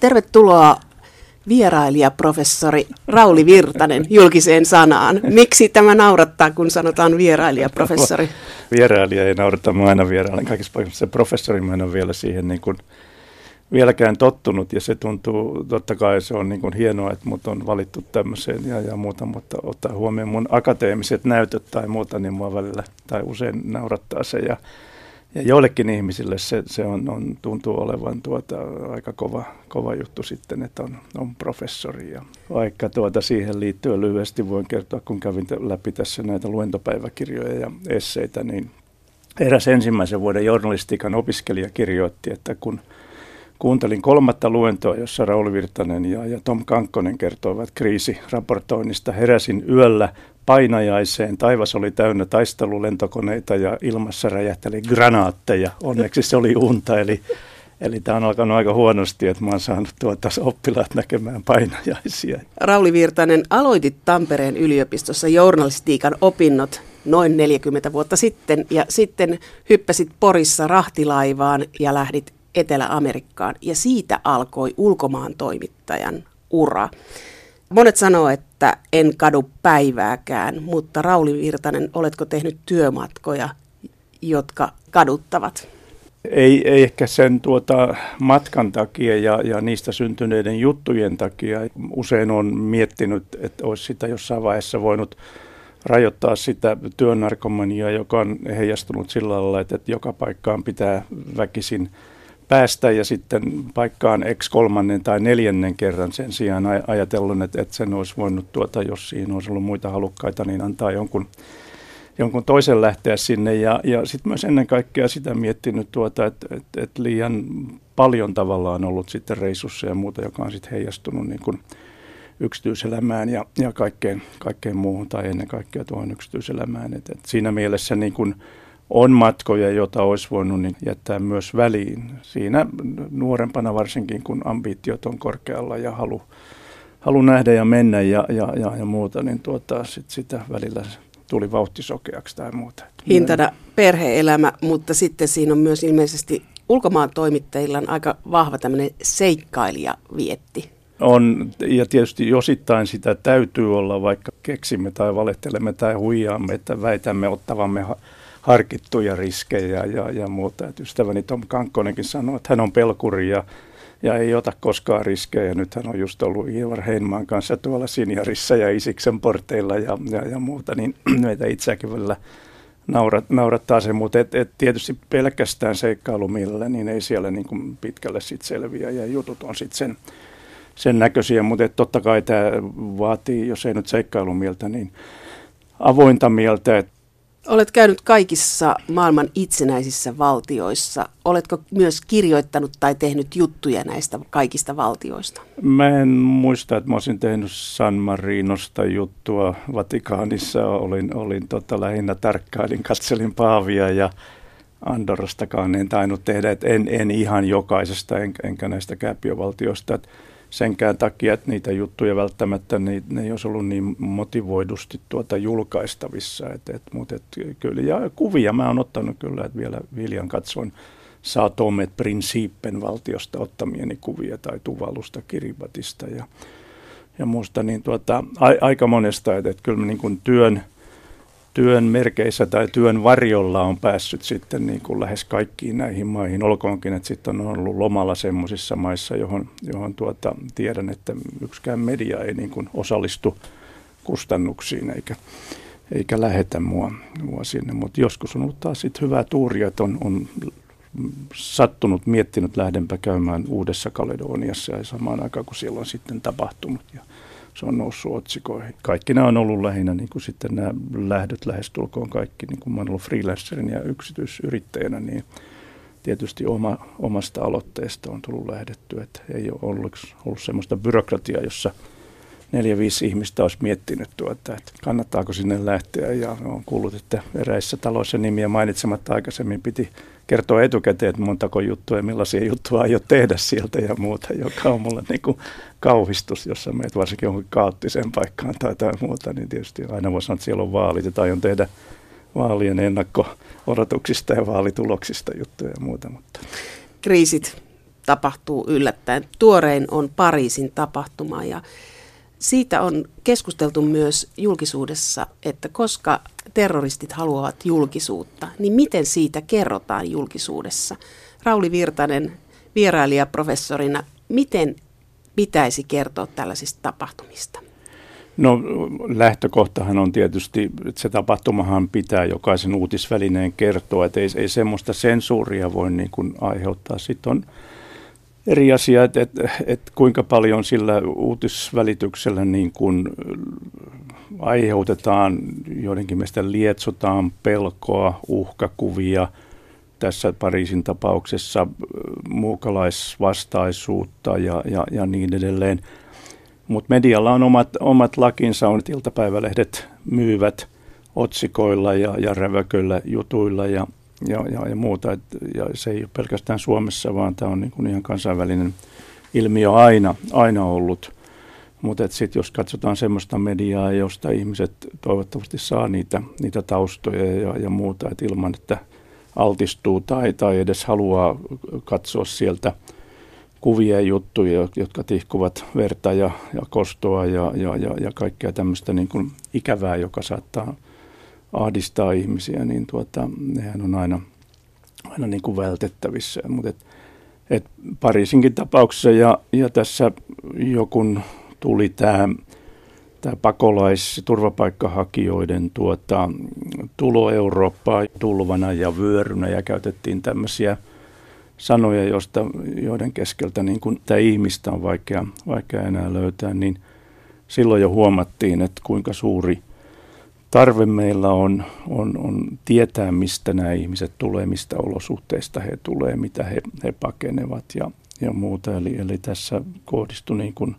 Tervetuloa vierailijaprofessori Rauli Virtanen julkiseen sanaan. Miksi tämä naurattaa, kun sanotaan vierailijaprofessori? Vierailija ei naurata, mä aina vierailen kaikissa paikoissa. Se professori mä en ole vielä siihen niin kuin vieläkään tottunut ja se tuntuu, totta kai se on niin kuin hienoa, että mut on valittu tämmöiseen ja, ja muuta, mutta ottaa huomioon mun akateemiset näytöt tai muuta, niin mua välillä tai usein naurattaa se ja ja joillekin ihmisille se, se on, on, tuntuu olevan tuota, aika kova, kova juttu sitten, että on, on professori. Ja vaikka tuota siihen liittyen lyhyesti voin kertoa, kun kävin läpi tässä näitä luentopäiväkirjoja ja esseitä, niin eräs ensimmäisen vuoden journalistiikan opiskelija kirjoitti, että kun kuuntelin kolmatta luentoa, jossa Rauli Virtanen ja, ja Tom Kankkonen kertoivat kriisiraportoinnista, heräsin yöllä painajaiseen. Taivas oli täynnä taistelulentokoneita ja ilmassa räjähteli granaatteja. Onneksi se oli unta, eli, eli tämä on alkanut aika huonosti, että mä oon saanut tuota oppilaat näkemään painajaisia. Rauli Virtanen, aloitit Tampereen yliopistossa journalistiikan opinnot noin 40 vuotta sitten ja sitten hyppäsit Porissa rahtilaivaan ja lähdit Etelä-Amerikkaan ja siitä alkoi ulkomaan toimittajan ura. Monet sanoo, että en kadu päivääkään, mutta Rauli Virtanen, oletko tehnyt työmatkoja, jotka kaduttavat? Ei, ei ehkä sen tuota matkan takia ja, ja niistä syntyneiden juttujen takia. Usein on miettinyt, että olisi sitä jossain vaiheessa voinut rajoittaa sitä työnarkomaniaa, joka on heijastunut sillä lailla, että, että joka paikkaan pitää väkisin päästä ja sitten paikkaan X kolmannen tai neljännen kerran sen sijaan ajatellut, että, että sen olisi voinut, tuota, jos siinä olisi ollut muita halukkaita, niin antaa jonkun, jonkun toisen lähteä sinne. Ja, ja sitten myös ennen kaikkea sitä miettinyt, tuota, että, että, että liian paljon tavallaan ollut sitten reissussa ja muuta, joka on sitten heijastunut niin kuin yksityiselämään ja, ja kaikkeen, kaikkeen muuhun tai ennen kaikkea tuohon yksityiselämään. Et, et siinä mielessä niin kuin, on matkoja, joita olisi voinut niin jättää myös väliin. Siinä nuorempana varsinkin, kun ambitiot on korkealla ja halu, halu nähdä ja mennä ja, ja, ja, ja muuta, niin tuota, sit sitä välillä tuli vauhtisokeaksi tai muuta. Hintana perheelämä, mutta sitten siinä on myös ilmeisesti ulkomaan toimittajilla on aika vahva tämmöinen seikkailija vietti. On, ja tietysti osittain sitä täytyy olla, vaikka keksimme tai valehtelemme tai huijaamme, että väitämme ottavamme harkittuja riskejä ja, ja muuta. Et ystäväni Tom Kankkonenkin sanoi, että hän on pelkuri ja, ja ei ota koskaan riskejä. Nyt hän on just ollut Ivar Heinmaan kanssa tuolla Sinjarissa ja Isiksen porteilla ja, ja, ja muuta, niin meitä itseäkin välillä naurat, naurattaa se, mutta et, et tietysti pelkästään seikkailumilla, niin ei siellä niin kuin pitkälle sit selviä ja jutut on sitten sen, sen näköisiä, mutta totta kai tämä vaatii, jos ei nyt seikkailumieltä, niin avointa mieltä, että Olet käynyt kaikissa maailman itsenäisissä valtioissa. Oletko myös kirjoittanut tai tehnyt juttuja näistä kaikista valtioista? Mä en muista, että mä olisin tehnyt San Marinosta juttua Vatikaanissa. Olin, olin tota, lähinnä tarkkailin, katselin Paavia ja Andorrastakaan en tainnut tehdä. Et en, en ihan jokaisesta, en, enkä näistä kääpiövaltioista. Että senkään takia, että niitä juttuja välttämättä ne, ne ei olisi ollut niin motivoidusti tuota julkaistavissa. Et, et, mutta et, kyllä, ja kuvia mä oon ottanut kyllä, että vielä Viljan katsoin Saatomet Prinsiippen valtiosta ottamieni kuvia tai Tuvalusta, Kiribatista ja, ja muusta, niin tuota, a, aika monesta, että, että kyllä niin työn – työn merkeissä tai työn varjolla on päässyt sitten niin kuin lähes kaikkiin näihin maihin. Olkoonkin, että sitten on ollut lomalla semmoisissa maissa, johon, johon tuota, tiedän, että yksikään media ei niin kuin osallistu kustannuksiin eikä, eikä lähetä mua, mua sinne. Mutta joskus on ollut taas sit hyvää tuuria, että on, on sattunut, miettinyt lähdenpä käymään Uudessa Kaledoniassa ja samaan aikaan, kun siellä on sitten tapahtunut. Ja se on noussut otsikoihin. Kaikki nämä on ollut lähinnä niin kuin sitten nämä lähdöt lähestulkoon kaikki, niin kuin mä olen ollut freelancerin ja yksityisyrittäjänä, niin tietysti oma, omasta aloitteesta on tullut lähdetty, että ei ole ollut, ollut sellaista byrokratiaa, jossa neljä, viisi ihmistä olisi miettinyt tuota, että kannattaako sinne lähteä ja on kuullut, että eräissä taloissa nimiä mainitsematta aikaisemmin piti kertoa etukäteen, että montako juttua ja millaisia juttuja aiot tehdä sieltä ja muuta, joka on mulle niin kuin kauhistus, jossa meet varsinkin johonkin kaoottiseen paikkaan tai tai muuta, niin tietysti aina voi sanoa, että siellä on vaalit, ja aion tehdä vaalien ennakko-odotuksista ja vaalituloksista juttuja ja muuta. Mutta. Kriisit tapahtuu yllättäen. Tuorein on Pariisin tapahtuma ja siitä on keskusteltu myös julkisuudessa, että koska terroristit haluavat julkisuutta, niin miten siitä kerrotaan julkisuudessa? Rauli Virtanen vierailijaprofessorina, miten pitäisi kertoa tällaisista tapahtumista? No lähtökohtahan on tietysti, että se tapahtumahan pitää jokaisen uutisvälineen kertoa, että ei, ei semmoista sensuuria voi niin kuin aiheuttaa. Sitten on eri asia, että, että, että kuinka paljon sillä uutisvälityksellä niin kuin aiheutetaan, joidenkin mielestä lietsotaan pelkoa, uhkakuvia, tässä Pariisin tapauksessa muukalaisvastaisuutta ja, ja, ja niin edelleen. Mutta medialla on omat, omat lakinsa, on iltapäivälehdet myyvät otsikoilla ja, ja räväköillä jutuilla ja, ja, ja, ja muuta. Et, ja se ei ole pelkästään Suomessa, vaan tämä on niin kuin ihan kansainvälinen ilmiö aina, aina ollut. Mutta sitten jos katsotaan semmoista mediaa, josta ihmiset toivottavasti saa niitä, niitä taustoja ja, ja muuta, että ilman että altistuu tai, tai edes haluaa katsoa sieltä – kuvia ja juttuja, jotka tihkuvat verta ja, ja kostoa ja, ja, ja, ja kaikkea tämmöistä niin kuin ikävää, joka saattaa ahdistaa ihmisiä, niin tuota, nehän on aina, aina niin kuin vältettävissä. Mutta et, et Pariisinkin tapauksessa ja, ja tässä jokun tuli tämä tämä pakolais- turvapaikkahakijoiden tuota, tulo Eurooppaan tulvana ja vyörynä ja käytettiin tämmöisiä – sanoja, joista, joiden keskeltä niin kun tämä ihmistä on vaikea, vaikea enää löytää, niin silloin jo huomattiin, että kuinka suuri tarve meillä on, on, on tietää, mistä nämä ihmiset tulee, mistä olosuhteista he tulee, mitä he, he pakenevat ja, ja muuta. Eli, eli tässä kohdistui niin kun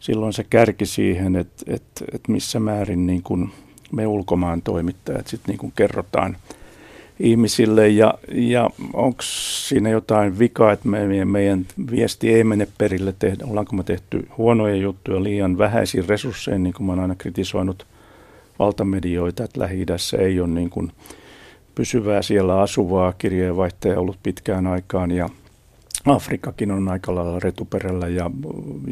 silloin se kärki siihen, että, että, että missä määrin niin kun me ulkomaan toimittajat sitten niin kerrotaan – ihmisille ja, ja onko siinä jotain vikaa, että meidän, meidän viesti ei mene perille, tehdä, ollaanko me tehty huonoja juttuja liian vähäisiin resurssein, niin kuin mä olen aina kritisoinut valtamedioita, että lähi ei ole niin kuin pysyvää siellä asuvaa kirjeenvaihtajaa ollut pitkään aikaan ja Afrikakin on aika lailla retuperällä ja,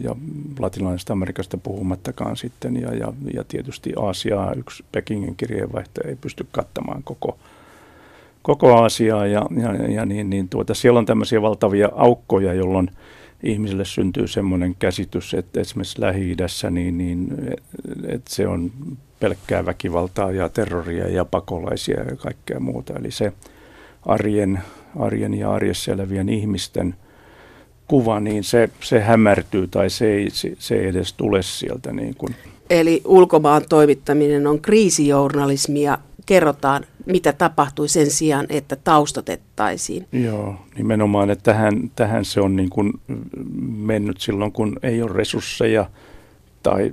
ja latinalaisesta Amerikasta puhumattakaan sitten ja, ja, ja tietysti Aasiaa yksi Pekingin kirjeenvaihtaja ei pysty kattamaan koko koko asiaa ja, ja, ja niin, niin tuota, siellä on tämmöisiä valtavia aukkoja, jolloin ihmisille syntyy semmoinen käsitys, että esimerkiksi Lähi-idässä niin, niin, että se on pelkkää väkivaltaa ja terroria ja pakolaisia ja kaikkea muuta. Eli se arjen, arjen ja arjessa elävien ihmisten kuva, niin se, se hämärtyy tai se ei, se, se ei edes tule sieltä. Niin kuin. Eli ulkomaan toimittaminen on kriisijournalismia kerrotaan, mitä tapahtui sen sijaan, että taustatettaisiin. Joo, nimenomaan, että tähän, tähän se on niin kuin mennyt silloin, kun ei ole resursseja tai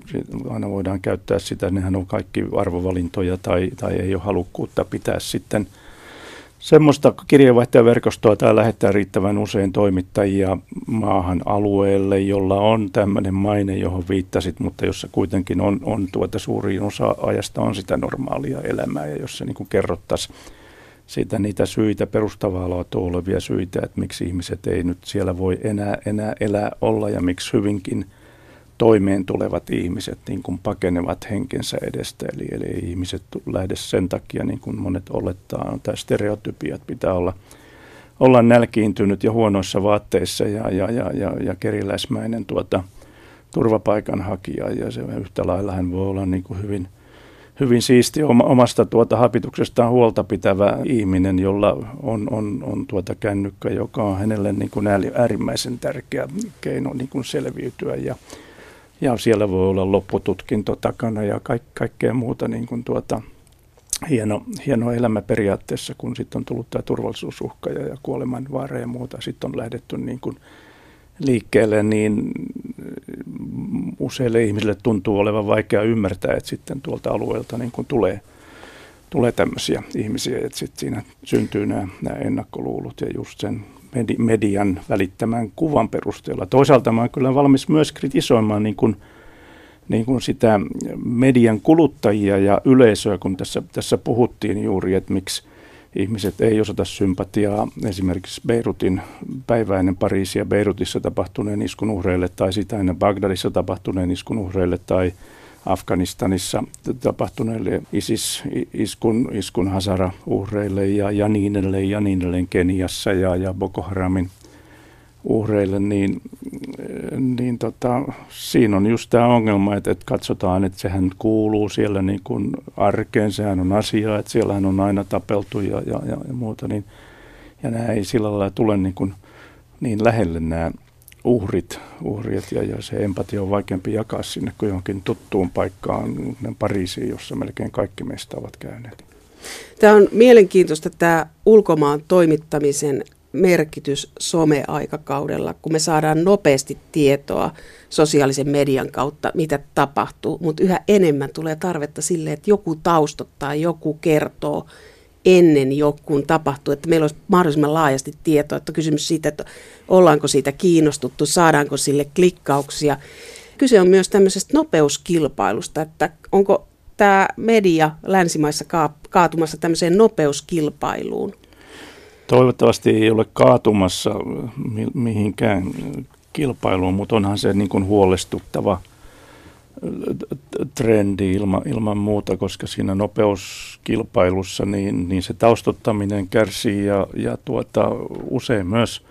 aina voidaan käyttää sitä, nehän on kaikki arvovalintoja tai, tai ei ole halukkuutta pitää sitten – Semmoista kirjeenvaihtajaverkostoa tämä lähettää riittävän usein toimittajia maahan alueelle, jolla on tämmöinen maine, johon viittasit, mutta jossa kuitenkin on, on tuota suurin osa ajasta on sitä normaalia elämää ja jossa niin kerrottaisiin siitä niitä syitä, perustavaa laatua olevia syitä, että miksi ihmiset ei nyt siellä voi enää, enää elää olla ja miksi hyvinkin – toimeen tulevat ihmiset niin kuin pakenevat henkensä edestä. Eli, eli ihmiset lähde sen takia, niin kuin monet olettaa, tämä stereotypia, että pitää olla, olla nälkiintynyt ja huonoissa vaatteissa ja, ja, ja, ja, ja keriläismäinen tuota, turvapaikanhakija. Ja se yhtä lailla hän voi olla niin kuin hyvin, hyvin siisti omasta tuota hapituksestaan huolta pitävä ihminen, jolla on, on, on tuota kännykkä, joka on hänelle niin kuin äärimmäisen tärkeä keino niin kuin selviytyä ja ja siellä voi olla loppututkinto takana ja kaik, kaikkea muuta niin kuin tuota, hieno, hieno elämä periaatteessa, kun sitten on tullut tämä turvallisuusuhka ja, ja kuolemanvaara ja muuta. Sitten on lähdetty niin kuin liikkeelle, niin useille ihmisille tuntuu olevan vaikea ymmärtää, että sitten tuolta alueelta niin kuin tulee, tulee tämmöisiä ihmisiä, että sitten siinä syntyy nämä, nämä ennakkoluulut ja just sen median välittämän kuvan perusteella. Toisaalta mä olen kyllä valmis myös kritisoimaan niin kuin, niin kuin sitä median kuluttajia ja yleisöä, kun tässä, tässä puhuttiin juuri, että miksi, ihmiset ei osata sympatiaa esimerkiksi Beirutin päiväinen Pariisia Beirutissa tapahtuneen iskun uhreille tai sitä ennen Bagdadissa tapahtuneen iskun uhreille tai Afganistanissa tapahtuneille ISIS-iskun iskun Hazara-uhreille ja, ja niin edelleen ja niin edelleen Keniassa ja, ja Boko Haramin uhreille, niin, niin tota, siinä on just tämä ongelma, että, että katsotaan, että sehän kuuluu siellä niin kuin arkeen, sehän on asia, että siellähän on aina tapeltu ja, ja, ja, ja muuta, niin, ja nämä ei sillä lailla tule niin, kuin, niin lähelle nämä uhrit, uhrit ja, ja se empatia on vaikeampi jakaa sinne kuin johonkin tuttuun paikkaan, Pariisiin, jossa melkein kaikki meistä ovat käyneet. Tämä on mielenkiintoista tämä ulkomaan toimittamisen merkitys someaikakaudella, kun me saadaan nopeasti tietoa sosiaalisen median kautta, mitä tapahtuu, mutta yhä enemmän tulee tarvetta sille, että joku taustottaa, joku kertoo ennen jo, kun tapahtuu, että meillä olisi mahdollisimman laajasti tietoa, että kysymys siitä, että ollaanko siitä kiinnostuttu, saadaanko sille klikkauksia. Kyse on myös tämmöisestä nopeuskilpailusta, että onko tämä media länsimaissa kaatumassa tämmöiseen nopeuskilpailuun? Toivottavasti ei ole kaatumassa mihinkään kilpailuun, mutta onhan se niin kuin huolestuttava trendi ilma, ilman muuta, koska siinä nopeuskilpailussa niin, niin se taustottaminen kärsii ja, ja tuota, usein myös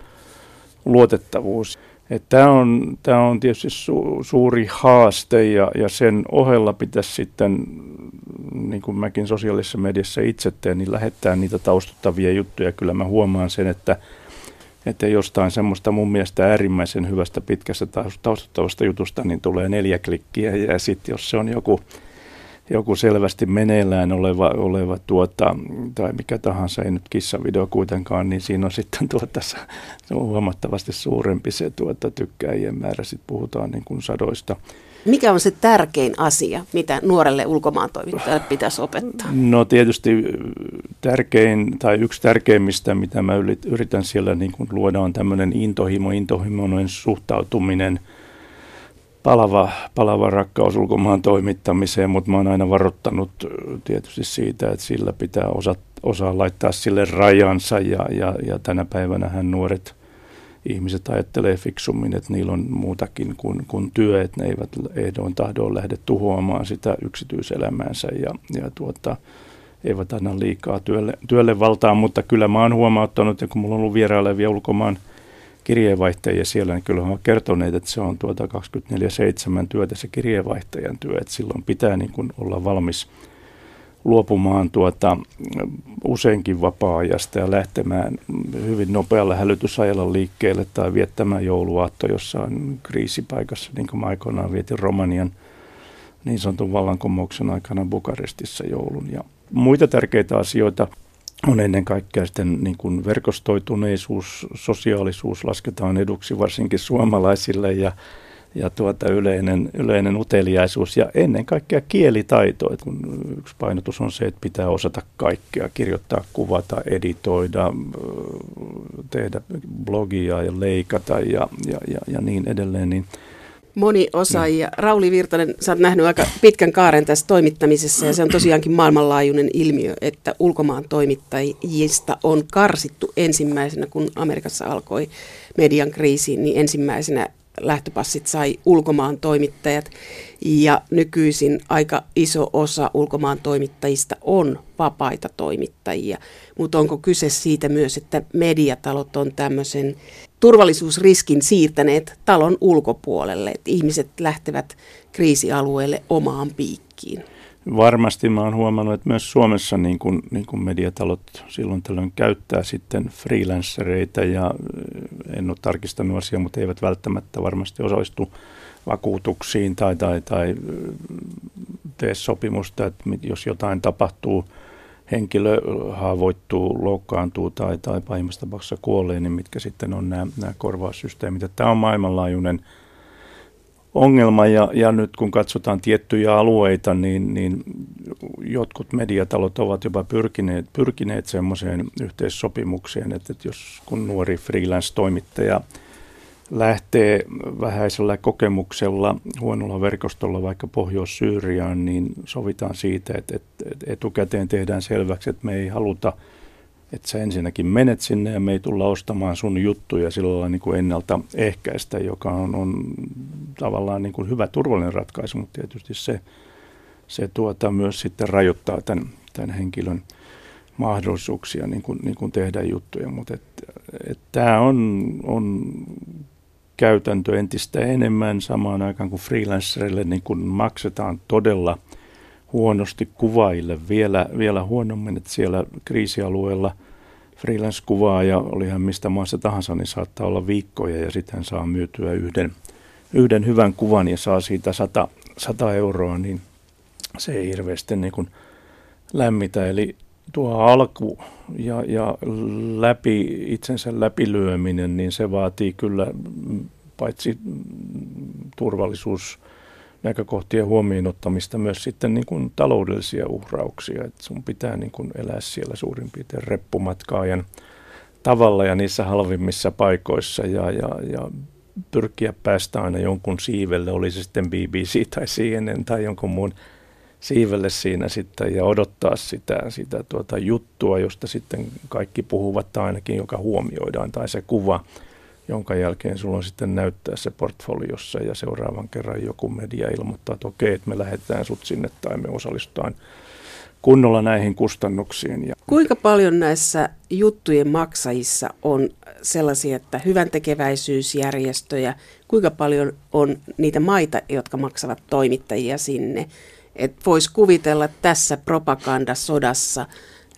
luotettavuus. Tämä on, tämä on tietysti su, suuri haaste ja, ja sen ohella pitäisi sitten, niin kuin mäkin sosiaalisessa mediassa itse teen, niin lähettää niitä taustuttavia juttuja. Kyllä mä huomaan sen, että, että jostain semmoista mun mielestä äärimmäisen hyvästä pitkästä taustuttavasta jutusta, niin tulee neljä klikkiä ja sitten jos se on joku joku selvästi meneillään oleva, oleva tuota, tai mikä tahansa, ei nyt kissavideo kuitenkaan, niin siinä on sitten tuota, se on huomattavasti suurempi se tuota, tykkäjien määrä. Sitten puhutaan niin kuin sadoista. Mikä on se tärkein asia, mitä nuorelle ulkomaan toimittajalle pitäisi opettaa? No tietysti tärkein tai yksi tärkeimmistä, mitä mä yritän siellä niin kuin luoda, on tämmöinen intohimo, intohimoinen suhtautuminen – palava, palava rakkaus ulkomaan toimittamiseen, mutta mä oon aina varoittanut tietysti siitä, että sillä pitää osa, osaa laittaa sille rajansa ja, ja, ja tänä päivänä hän nuoret ihmiset ajattelee fiksummin, että niillä on muutakin kuin, kuin työ, että ne eivät ehdoin tahdoin lähde tuhoamaan sitä yksityiselämäänsä ja, ja tuota, eivät anna liikaa työlle, työlle valtaa, mutta kyllä mä oon huomauttanut, ja kun mulla on ollut vierailevia ulkomaan kirjeenvaihtajia siellä, niin kyllä ovat kertoneet, että se on tuota 24-7 työtä se kirjeenvaihtajan työ, että silloin pitää niin kuin olla valmis luopumaan tuota, useinkin vapaa-ajasta ja lähtemään hyvin nopealla hälytysajalla liikkeelle tai viettämään jouluaatto jossain kriisipaikassa, niin kuin mä aikoinaan vietin Romanian niin sanotun vallankumouksen aikana Bukarestissa joulun. Ja muita tärkeitä asioita on ennen kaikkea sitten niin kuin verkostoituneisuus, sosiaalisuus lasketaan eduksi varsinkin suomalaisille ja, ja tuota yleinen, yleinen uteliaisuus ja ennen kaikkea kielitaito. Et kun yksi painotus on se, että pitää osata kaikkea, kirjoittaa, kuvata, editoida, tehdä blogia ja leikata ja, ja, ja, ja niin edelleen, niin – moni osaajia. Mm. Rauli Virtanen, sä oot nähnyt aika pitkän kaaren tässä toimittamisessa ja se on tosiaankin maailmanlaajuinen ilmiö, että ulkomaan toimittajista on karsittu ensimmäisenä, kun Amerikassa alkoi median kriisi, niin ensimmäisenä lähtöpassit sai ulkomaan toimittajat ja nykyisin aika iso osa ulkomaan toimittajista on vapaita toimittajia. Mutta onko kyse siitä myös, että mediatalot on tämmöisen turvallisuusriskin siirtäneet talon ulkopuolelle, että ihmiset lähtevät kriisialueelle omaan piikkiin? Varmasti mä oon huomannut, että myös Suomessa niin kun, niin kun mediatalot silloin tällöin käyttää sitten freelancereita ja en ole tarkistanut asiaa, mutta eivät välttämättä varmasti osallistu vakuutuksiin tai, tai, tai tee sopimusta, että jos jotain tapahtuu, henkilö haavoittuu, loukkaantuu tai, tai pahimmassa tapauksessa kuolee, niin mitkä sitten on nämä, nämä korvaussysteemit. Tämä on maailmanlaajuinen ongelma ja, ja nyt kun katsotaan tiettyjä alueita, niin, niin jotkut mediatalot ovat jopa pyrkineet, pyrkineet semmoiseen yhteissopimukseen, että, että jos kun nuori freelance-toimittaja lähtee vähäisellä kokemuksella huonolla verkostolla vaikka Pohjois-Syyriaan, niin sovitaan siitä, että, että etukäteen tehdään selväksi, että me ei haluta että sä ensinnäkin menet sinne ja me ei tulla ostamaan sun juttuja lailla niin kuin ennaltaehkäistä, joka on, on tavallaan niin kuin hyvä turvallinen ratkaisu, mutta tietysti se, se tuota myös sitten rajoittaa tämän, tämän henkilön mahdollisuuksia niin kuin, niin kuin tehdä juttuja, mutta et, et tämä on, on käytäntö entistä enemmän samaan aikaan kuin freelancerille niin kuin maksetaan todella huonosti kuvaille vielä, vielä huonommin, että siellä kriisialueella freelance-kuvaaja, oli hän mistä maassa tahansa, niin saattaa olla viikkoja ja sitten saa myytyä yhden, yhden hyvän kuvan ja saa siitä 100, 100 euroa, niin se ei hirveästi niin kuin lämmitä. Eli tuo alku ja, ja läpi, itsensä läpilyöminen, niin se vaatii kyllä paitsi turvallisuus näkökohtien huomioon ottamista myös sitten niin kuin taloudellisia uhrauksia. että sun pitää niin kuin elää siellä suurin piirtein reppumatkaajan tavalla ja niissä halvimmissa paikoissa ja, ja, ja pyrkiä päästä aina jonkun siivelle, oli se sitten BBC tai CNN tai jonkun muun siivelle siinä sitten ja odottaa sitä, sitä tuota juttua, josta sitten kaikki puhuvat tai ainakin joka huomioidaan tai se kuva, jonka jälkeen sulla on sitten näyttää se portfoliossa ja seuraavan kerran joku media ilmoittaa, että okei, että me lähdetään sut sinne tai me osallistutaan kunnolla näihin kustannuksiin. Ja Kuinka paljon näissä juttujen maksajissa on sellaisia, että hyvän tekeväisyysjärjestöjä, kuinka paljon on niitä maita, jotka maksavat toimittajia sinne? Voisi kuvitella tässä propagandasodassa,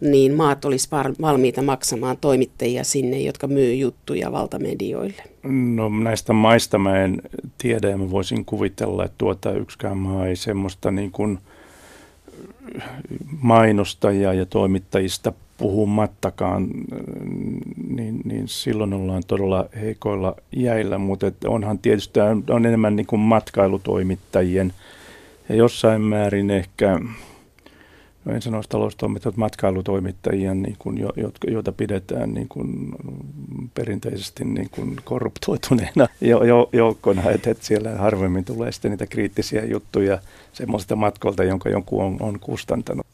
niin maat olisi valmiita maksamaan toimittajia sinne, jotka myy juttuja valtamedioille. No näistä maista mä en tiedä ja mä voisin kuvitella, että tuota yksikään maa ei semmoista niin kuin mainostajia ja toimittajista puhumattakaan, niin, niin silloin ollaan todella heikoilla jäillä, mutta onhan tietysti on enemmän niin kuin matkailutoimittajien – ja jossain määrin ehkä, no en sanoisi taloustoimittajat, matkailutoimittajia, niin kuin, jo, joita pidetään niin kuin, perinteisesti niin kuin korruptoituneena jo, jo, joukkona, että, että siellä harvemmin tulee sitten niitä kriittisiä juttuja semmoista matkolta, jonka joku on, on kustantanut.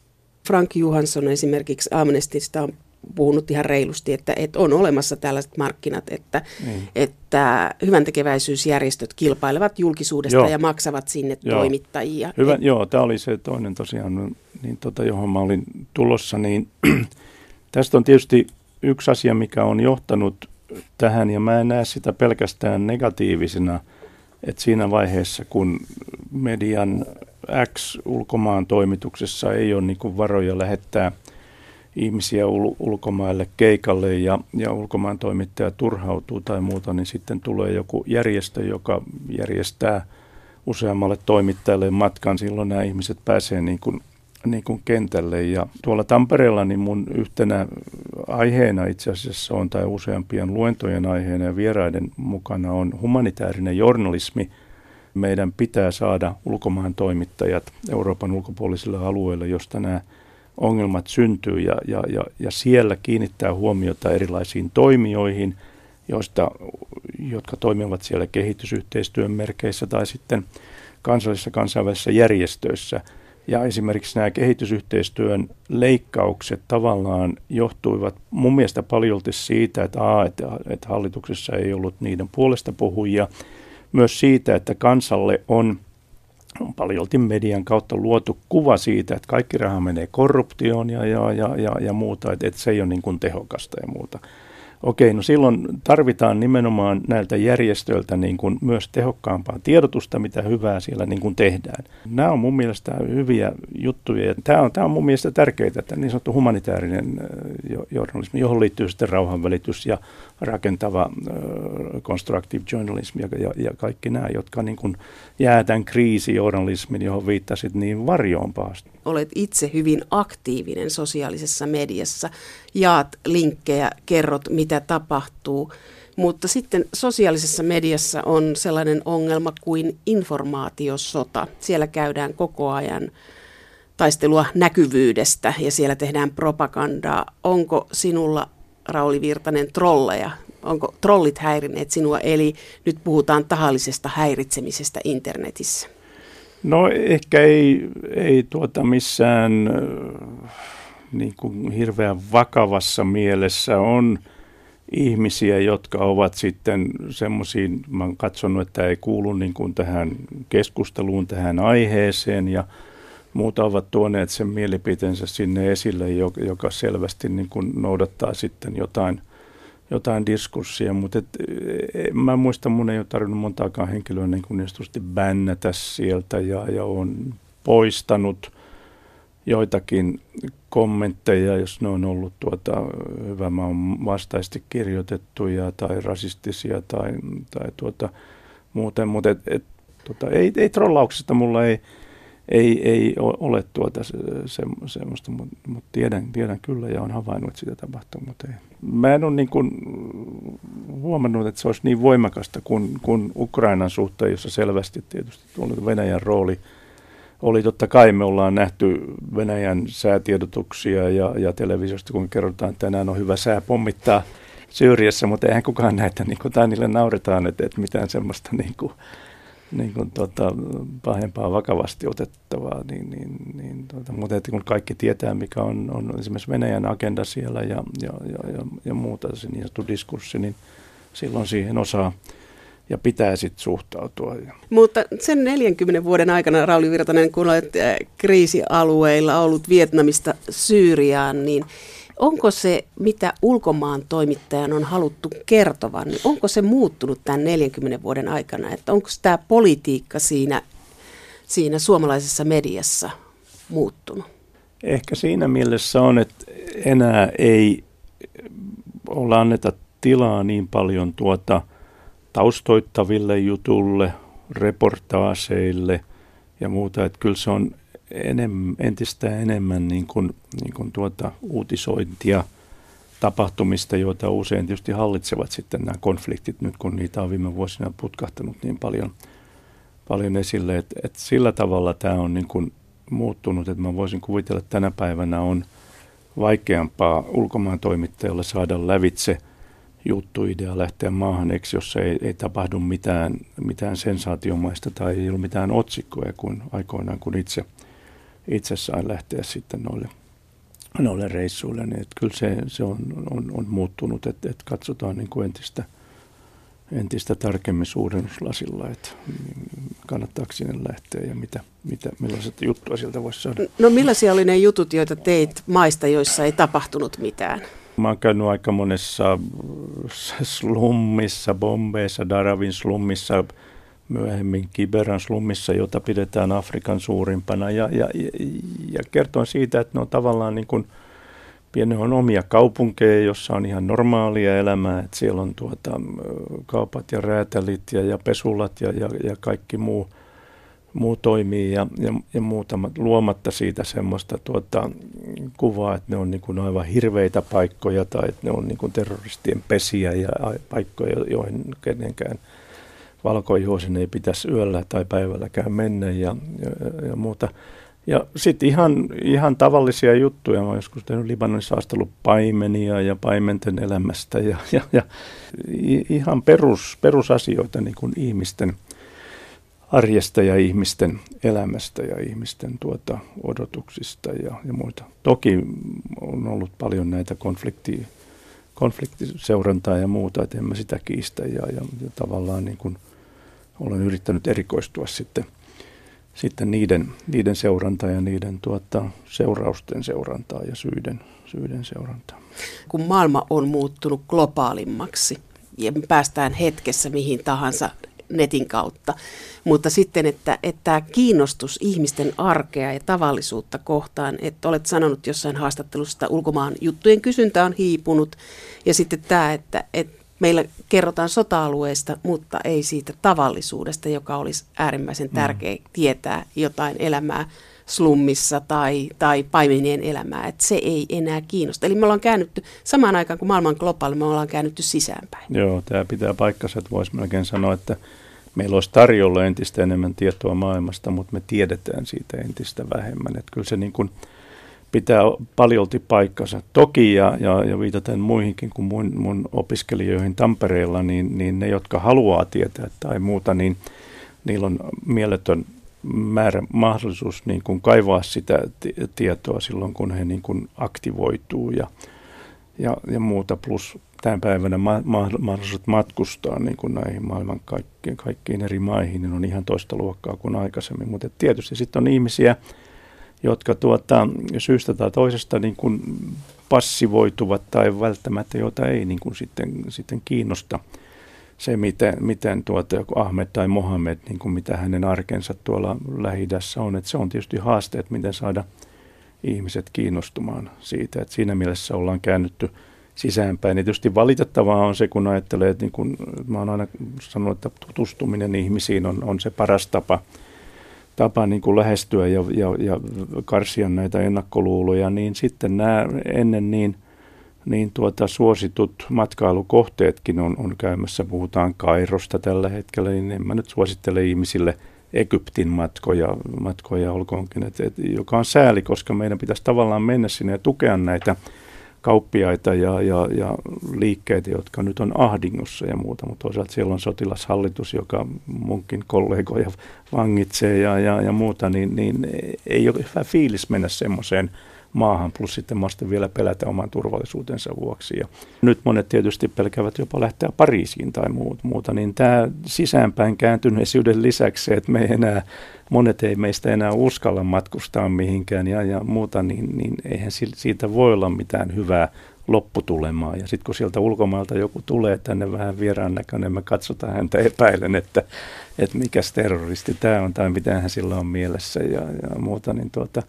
Frank Johansson esimerkiksi Amnestista on puhunut ihan reilusti, että, että on olemassa tällaiset markkinat, että, niin. että hyvän tekeväisyysjärjestöt kilpailevat julkisuudesta joo. ja maksavat sinne joo. toimittajia. Hyvä, Et, joo, tämä oli se toinen tosiaan, niin tota, johon mä olin tulossa, niin tästä on tietysti yksi asia, mikä on johtanut tähän, ja mä en näe sitä pelkästään negatiivisena, että siinä vaiheessa, kun median X ulkomaan toimituksessa ei ole niin varoja lähettää – ihmisiä ul- ulkomaille keikalle ja, ja ulkomaan toimittaja turhautuu tai muuta, niin sitten tulee joku järjestö, joka järjestää useammalle toimittajalle matkan. Silloin nämä ihmiset pääsee niin kuin, niin kuin kentälle. Ja tuolla Tampereella niin mun yhtenä aiheena itse asiassa on, tai useampien luentojen aiheena ja vieraiden mukana on humanitaarinen journalismi. Meidän pitää saada ulkomaan toimittajat Euroopan ulkopuolisille alueille, josta nämä ongelmat syntyy ja, ja, ja, ja siellä kiinnittää huomiota erilaisiin toimijoihin, joista, jotka toimivat siellä kehitysyhteistyön merkeissä tai sitten kansallisissa kansainvälisissä järjestöissä. Ja esimerkiksi nämä kehitysyhteistyön leikkaukset tavallaan johtuivat mun mielestä paljolti siitä, että, a, että, että hallituksessa ei ollut niiden puolesta puhujia, myös siitä, että kansalle on on paljolti median kautta luotu kuva siitä, että kaikki raha menee korruptioon ja, ja, ja, ja, ja muuta, että, että se ei ole niin kuin tehokasta ja muuta. Okei, no silloin tarvitaan nimenomaan näiltä järjestöiltä niin kuin myös tehokkaampaa tiedotusta, mitä hyvää siellä niin kuin tehdään. Nämä on mun mielestä hyviä juttuja ja tämä on, tämä on mun mielestä tärkeää, että niin sanottu humanitaarinen journalismi, johon liittyy sitten rauhanvälitys ja rakentava constructive journalism ja, ja, ja kaikki nämä, jotka niin kuin jää tämän kriisijournalismin, johon viittasit, niin varjoon paasti. Olet itse hyvin aktiivinen sosiaalisessa mediassa, jaat linkkejä, kerrot mitä tapahtuu, mutta sitten sosiaalisessa mediassa on sellainen ongelma kuin informaatiosota. Siellä käydään koko ajan taistelua näkyvyydestä ja siellä tehdään propagandaa. Onko sinulla Rauli Virtanen trolleja? Onko trollit häirinneet sinua? Eli nyt puhutaan tahallisesta häiritsemisestä internetissä. No ehkä ei, ei tuota missään niin kuin hirveän vakavassa mielessä on ihmisiä, jotka ovat sitten semmoisiin, mä oon katsonut, että ei kuulu niin kuin tähän keskusteluun, tähän aiheeseen ja muuta ovat tuoneet sen mielipiteensä sinne esille, joka selvästi niin kuin noudattaa sitten jotain, jotain diskurssia, mutta et, e, mä muistan, mun ei ole tarvinnut montaakaan henkilöä niin kuin bännätä sieltä ja, ja on poistanut joitakin kommentteja, jos ne on ollut tuota, hyvä maan vastaisesti kirjoitettuja tai rasistisia tai, tai tuota, muuten, mutta et, et, tuota, ei, ei trollauksesta mulla ei, ei, ei ole tuota se, se, semmoista, mutta mut tiedän, tiedän kyllä ja on havainnut, että sitä tapahtuu, mutta ei. Mä en ole niin kuin huomannut, että se olisi niin voimakasta kuin, kuin Ukrainan suhteen, jossa selvästi tietysti ollut Venäjän rooli oli totta kai, me ollaan nähty Venäjän säätiedotuksia ja, ja televisiosta, kun kerrotaan, että tänään on hyvä sää pommittaa Syyriassa, mutta eihän kukaan näitä, niin kuin, tai niille nauretaan, että, että mitään semmoista niin kuin, niin kuin, tota, pahempaa vakavasti otettavaa, niin, niin, niin tota, mutta että kun kaikki tietää, mikä on, on esimerkiksi Venäjän agenda siellä ja, ja, ja, ja, ja muuta, se niin sanottu diskurssi, niin silloin siihen osaa ja pitää sitten suhtautua. Mutta sen 40 vuoden aikana, Rauli Virtanen, kun olet äh, kriisialueilla ollut Vietnamista Syyriaan, niin onko se, mitä ulkomaan toimittajan on haluttu kertovan, niin onko se muuttunut tämän 40 vuoden aikana? Että onko tämä politiikka siinä, siinä suomalaisessa mediassa muuttunut? Ehkä siinä mielessä on, että enää ei olla anneta tilaa niin paljon tuota taustoittaville jutulle, reportaaseille ja muuta. Että kyllä se on enem, entistä enemmän niin kuin, niin kuin tuota uutisointia tapahtumista, joita usein tietysti hallitsevat sitten nämä konfliktit nyt, kun niitä on viime vuosina putkahtanut niin paljon, paljon esille. Että et sillä tavalla tämä on niin kuin muuttunut, että mä voisin kuvitella, että tänä päivänä on vaikeampaa ulkomaan toimittajalle saada lävitse juttuidea lähteä maahan, eikö, jos ei, ei tapahdu mitään, mitään sensaatiomaista tai ei ole mitään otsikkoja kuin aikoinaan, kun itse – itse sain lähteä sitten noille, noille reissuille, niin että kyllä se, se on, on, on muuttunut, että, että katsotaan niin kuin entistä, entistä tarkemmin suurennuslasilla, että kannattaako sinne lähteä ja mitä, mitä, millaiset juttuja sieltä voisi saada. No millaisia oli ne jutut, joita teit maista, joissa ei tapahtunut mitään? Mä oon käynyt aika monessa slummissa, Bombeissa, Daravin slummissa, myöhemmin Kiberan slummissa, jota pidetään Afrikan suurimpana. Ja, ja, ja kertoo siitä, että ne on tavallaan niin kuin, ne on omia kaupunkeja, jossa on ihan normaalia elämää, että siellä on tuota, kaupat ja räätälit ja, ja pesulat ja, ja, ja kaikki muu, muu toimii ja, ja, ja muutamat luomatta siitä semmoista tuota, kuvaa, että ne on niin kuin aivan hirveitä paikkoja tai että ne on niin kuin terroristien pesiä ja paikkoja, joihin kenenkään – valkoihoisen ei pitäisi yöllä tai päivälläkään mennä ja, ja, ja muuta. Ja sitten ihan, ihan tavallisia juttuja. Mä oon joskus tehnyt Libanonissa astellut paimenia ja paimenten elämästä ja, ja, ja ihan perus, perusasioita niin kuin ihmisten arjesta ja ihmisten elämästä ja ihmisten tuota, odotuksista ja, ja muita. Toki on ollut paljon näitä konflikti, konfliktiseurantaa ja muuta, että en mä sitä kiistä ja, ja, ja tavallaan niin kuin – olen yrittänyt erikoistua sitten, sitten niiden, niiden seurantaa ja niiden tuota, seurausten seurantaa ja syiden, syiden seurantaa. Kun maailma on muuttunut globaalimmaksi ja päästään hetkessä mihin tahansa netin kautta, mutta sitten, että, että tämä kiinnostus ihmisten arkea ja tavallisuutta kohtaan, että olet sanonut jossain haastattelussa, että ulkomaan juttujen kysyntä on hiipunut ja sitten tämä, että, että meillä kerrotaan sota-alueesta, mutta ei siitä tavallisuudesta, joka olisi äärimmäisen mm. tärkeä mm. tietää jotain elämää slummissa tai, tai paimenien elämää, että se ei enää kiinnosta. Eli me ollaan käännytty, samaan aikaan kuin maailman globaali, me ollaan käännytty sisäänpäin. Joo, tämä pitää paikkansa, että voisi melkein sanoa, että meillä olisi tarjolla entistä enemmän tietoa maailmasta, mutta me tiedetään siitä entistä vähemmän. Että kyllä se niin kuin, pitää paljolti paikkansa. Toki, ja, ja, ja viitaten muihinkin kuin mun, mun opiskelijoihin Tampereella, niin, niin ne, jotka haluaa tietää tai muuta, niin niillä on mieletön määrä mahdollisuus niin kuin kaivaa sitä t- tietoa silloin, kun he niin kuin aktivoituu ja, ja, ja muuta. Plus tämän päivänä ma- ma- mahdollisuus matkustaa niin kuin näihin maailman kaikkiin, kaikkiin eri maihin, niin on ihan toista luokkaa kuin aikaisemmin. Mutta tietysti sitten on ihmisiä, jotka tuota, syystä tai toisesta niin kuin passivoituvat tai välttämättä, joita ei niin kuin sitten, sitten kiinnosta se, miten, miten tuota, joku Ahmed tai Mohammed, niin kuin mitä hänen arkensa tuolla lähi on. Että se on tietysti haaste, että miten saada ihmiset kiinnostumaan siitä. Että siinä mielessä ollaan käännytty sisäänpäin. Ja tietysti valitettavaa on se, kun ajattelee, että niin kun, mä oon aina sanonut, että tutustuminen ihmisiin on, on se paras tapa – tapa niin kuin lähestyä ja, ja, ja karsia näitä ennakkoluuloja, niin sitten nämä ennen niin, niin tuota, suositut matkailukohteetkin on, on käymässä. Puhutaan Kairosta tällä hetkellä, niin en mä nyt suosittele ihmisille Egyptin matkoja, matkoja olkoonkin, et, et, joka on sääli, koska meidän pitäisi tavallaan mennä sinne ja tukea näitä kauppiaita ja, ja, ja liikkeitä, jotka nyt on ahdingossa ja muuta, mutta toisaalta siellä on sotilashallitus, joka munkin kollegoja vangitsee ja, ja, ja muuta, niin, niin ei ole hyvä fiilis mennä semmoiseen maahan, plus sitten mahdollisesti vielä pelätä oman turvallisuutensa vuoksi. Ja nyt monet tietysti pelkävät jopa lähteä Pariisiin tai muuta, niin tämä sisäänpäin kääntyneisyyden lisäksi, että me ei enää monet ei meistä enää uskalla matkustaa mihinkään ja, ja muuta, niin, niin eihän siitä voi olla mitään hyvää lopputulemaa. Ja sitten kun sieltä ulkomailta joku tulee tänne vähän vieraan näköinen, me katsotaan häntä epäilen, että, että mikäs terroristi tämä on tai mitä hän sillä on mielessä ja, ja muuta, niin tuota,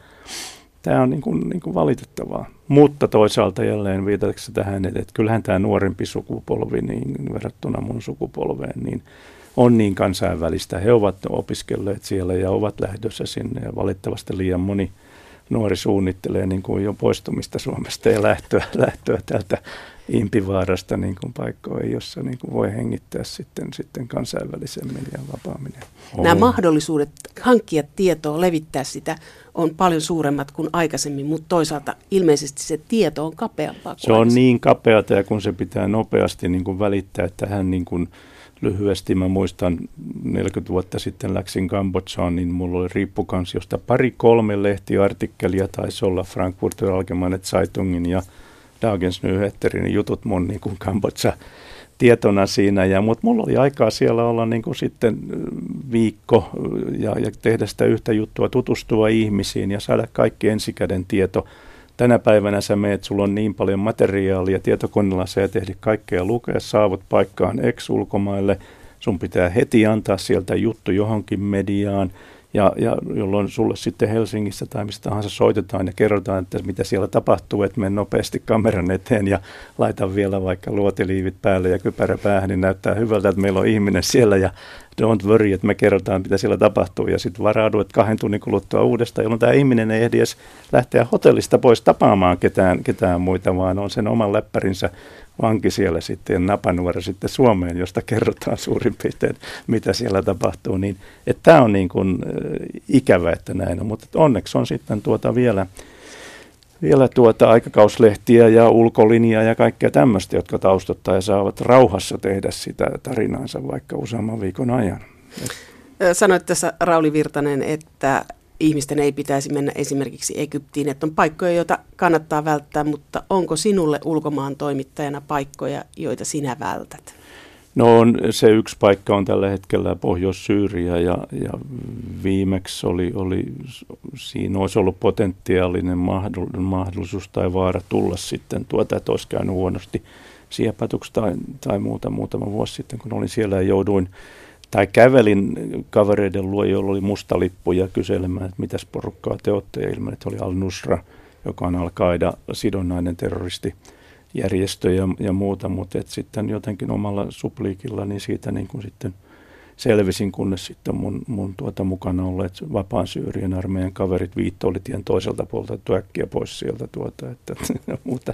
tämä on niin kuin, niin kuin valitettavaa. Mutta toisaalta jälleen viitatakse tähän, että, että kyllähän tämä nuorempi sukupolvi niin verrattuna mun sukupolveen, niin on niin kansainvälistä. He ovat opiskelleet siellä ja ovat lähdössä sinne ja valitettavasti liian moni nuori suunnittelee niin kuin jo poistumista Suomesta ja lähtöä, lähtöä täältä Impivaarasta niin kuin paikkoihin, jossa niin kuin voi hengittää sitten, sitten kansainvälisemmin ja vapaammin. Nämä mahdollisuudet hankkia tietoa, levittää sitä on paljon suuremmat kuin aikaisemmin, mutta toisaalta ilmeisesti se tieto on kapeampaa. Se on niin kapeata ja kun se pitää nopeasti niin kuin välittää tähän niin kuin lyhyesti mä muistan 40 vuotta sitten läksin Kambodsaan, niin mulla oli riippukansi, josta pari kolme lehtiartikkelia taisi olla Frankfurter Allgemeine Zeitungin ja Dagens Nyheterin jutut mun niin kuin Kambodsa tietona siinä. Ja, mutta mulla oli aikaa siellä olla niin kuin sitten viikko ja, ja tehdä sitä yhtä juttua, tutustua ihmisiin ja saada kaikki ensikäden tieto. Tänä päivänä sä meet, sulla on niin paljon materiaalia, tietokoneella sä et ehdi kaikkea lukea, saavut paikkaan ex-ulkomaille, sun pitää heti antaa sieltä juttu johonkin mediaan, ja, ja jolloin sulle sitten Helsingissä tai mistä tahansa soitetaan ja kerrotaan, että mitä siellä tapahtuu, että mene nopeasti kameran eteen ja laita vielä vaikka luotiliivit päälle ja kypärä päähän, niin näyttää hyvältä, että meillä on ihminen siellä ja don't worry, että me kerrotaan, mitä siellä tapahtuu. Ja sitten varaudu, että kahden tunnin kuluttua uudestaan, jolloin tämä ihminen ei ehdi edes lähteä hotellista pois tapaamaan ketään, ketään muita, vaan on sen oman läppärinsä vanki siellä sitten ja napanuora sitten Suomeen, josta kerrotaan suurin piirtein, mitä siellä tapahtuu. Niin, että tämä on niin kuin, ikävä, että näin on, mutta onneksi on sitten tuota vielä vielä tuota aikakauslehtiä ja ulkolinjaa ja kaikkea tämmöistä, jotka taustottaa ja saavat rauhassa tehdä sitä tarinaansa vaikka useamman viikon ajan. Sanoit tässä Rauli Virtanen, että ihmisten ei pitäisi mennä esimerkiksi Egyptiin, että on paikkoja, joita kannattaa välttää, mutta onko sinulle ulkomaan toimittajana paikkoja, joita sinä vältät? No on, se yksi paikka on tällä hetkellä Pohjois-Syyria ja, ja viimeksi oli, oli, siinä olisi ollut potentiaalinen mahdollisuus tai vaara tulla sitten tuota, että olisi käynyt huonosti tai, tai muuta muutama vuosi sitten, kun olin siellä ja jouduin tai kävelin kavereiden luo, joilla oli musta lippu ja kyselemään, että mitäs porukkaa te olette. Ilman, että oli Al-Nusra, joka on Al-Qaida sidonnainen terroristi järjestö ja, ja muuta, mutta sitten jotenkin omalla supliikilla niin siitä niin kuin sitten selvisin, kunnes sitten mun, mun tuota mukana olleet vapaan Syyrien armeijan kaverit viittoolitien toiselta puolta äkkiä pois sieltä tuota, että, mutta,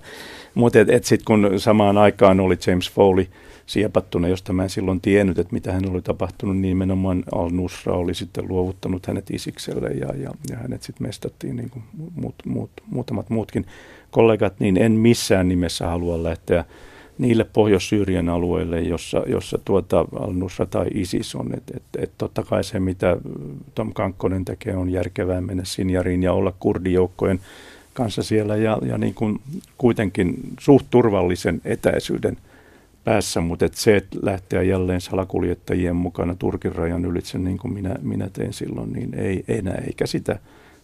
mutta et, et sitten kun samaan aikaan oli James Foley siepattuna, josta mä en silloin tiennyt, että mitä hän oli tapahtunut, niin nimenomaan Al-Nusra oli sitten luovuttanut hänet Isikselle ja, ja, ja hänet sitten mestattiin niin kuin muut, muut, muutamat muutkin kollegat, niin en missään nimessä halua lähteä niille Pohjois-Syyrian alueille, jossa, jossa tuota Al-Nusra tai ISIS on. Että et, et totta kai se, mitä Tom Kankkonen tekee, on järkevää mennä Sinjariin ja olla kurdijoukkojen kanssa siellä ja, ja niin kuin kuitenkin suht turvallisen etäisyyden päässä, mutta et se, että lähteä jälleen salakuljettajien mukana Turkin rajan ylitse, niin kuin minä, minä tein silloin, niin ei enää, eikä sitä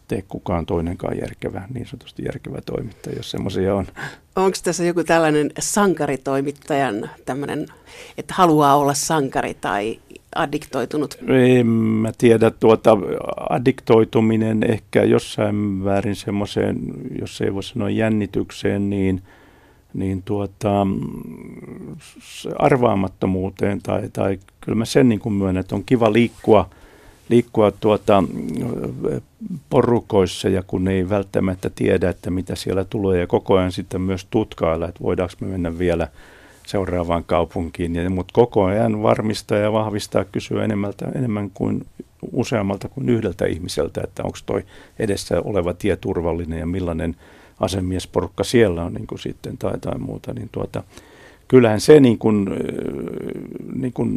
tee kukaan toinenkaan järkevä, niin sanotusti järkevä toimittaja, jos semmoisia on. Onko tässä joku tällainen sankaritoimittajan tämmöinen, että haluaa olla sankari tai addiktoitunut? En mä tiedä, tuota, addiktoituminen ehkä jossain väärin semmoiseen, jos ei voi sanoa jännitykseen, niin, niin tuota, arvaamattomuuteen tai, tai kyllä mä sen niin kuin myönnän, että on kiva liikkua – liikkua tuota, porukoissa ja kun ei välttämättä tiedä, että mitä siellä tulee ja koko ajan sitten myös tutkailla, että voidaanko me mennä vielä seuraavaan kaupunkiin, ja, mutta koko ajan varmistaa ja vahvistaa, kysyä enemmältä, enemmän kuin useammalta kuin yhdeltä ihmiseltä, että onko toi edessä oleva tie turvallinen ja millainen asemiesporukka siellä on niin kuin sitten tai, tai muuta, niin tuota, kyllähän se niin kuin, niin kuin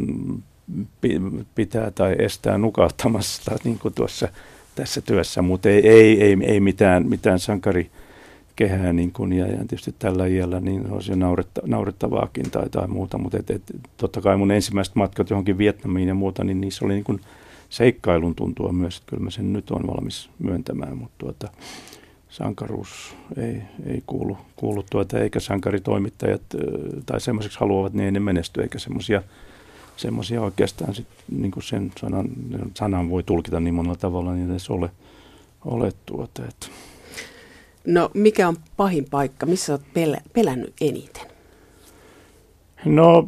pitää tai estää nukahtamasta niin kuin tuossa tässä työssä, mutta ei, ei, ei, ei mitään, mitään sankari kehää niin kuin, ja, ja tietysti tällä iällä niin olisi nauretta, naurettavaakin tai, tai muuta, mutta et, et, totta kai mun ensimmäiset matkat johonkin Vietnamiin ja muuta, niin niissä oli niin kuin seikkailun tuntua myös, että kyllä mä sen nyt on valmis myöntämään, mutta tuota, sankaruus ei, ei kuulu, kuulu tuota, eikä sankaritoimittajat tai semmoiseksi haluavat, niin ei ne menesty, eikä semmoisia semmoisia oikeastaan sit, niin kuin sen sanan, sanan voi tulkita niin monella tavalla, niin edes ole, ole tuota. Että. No mikä on pahin paikka, missä olet pelä, pelännyt eniten? No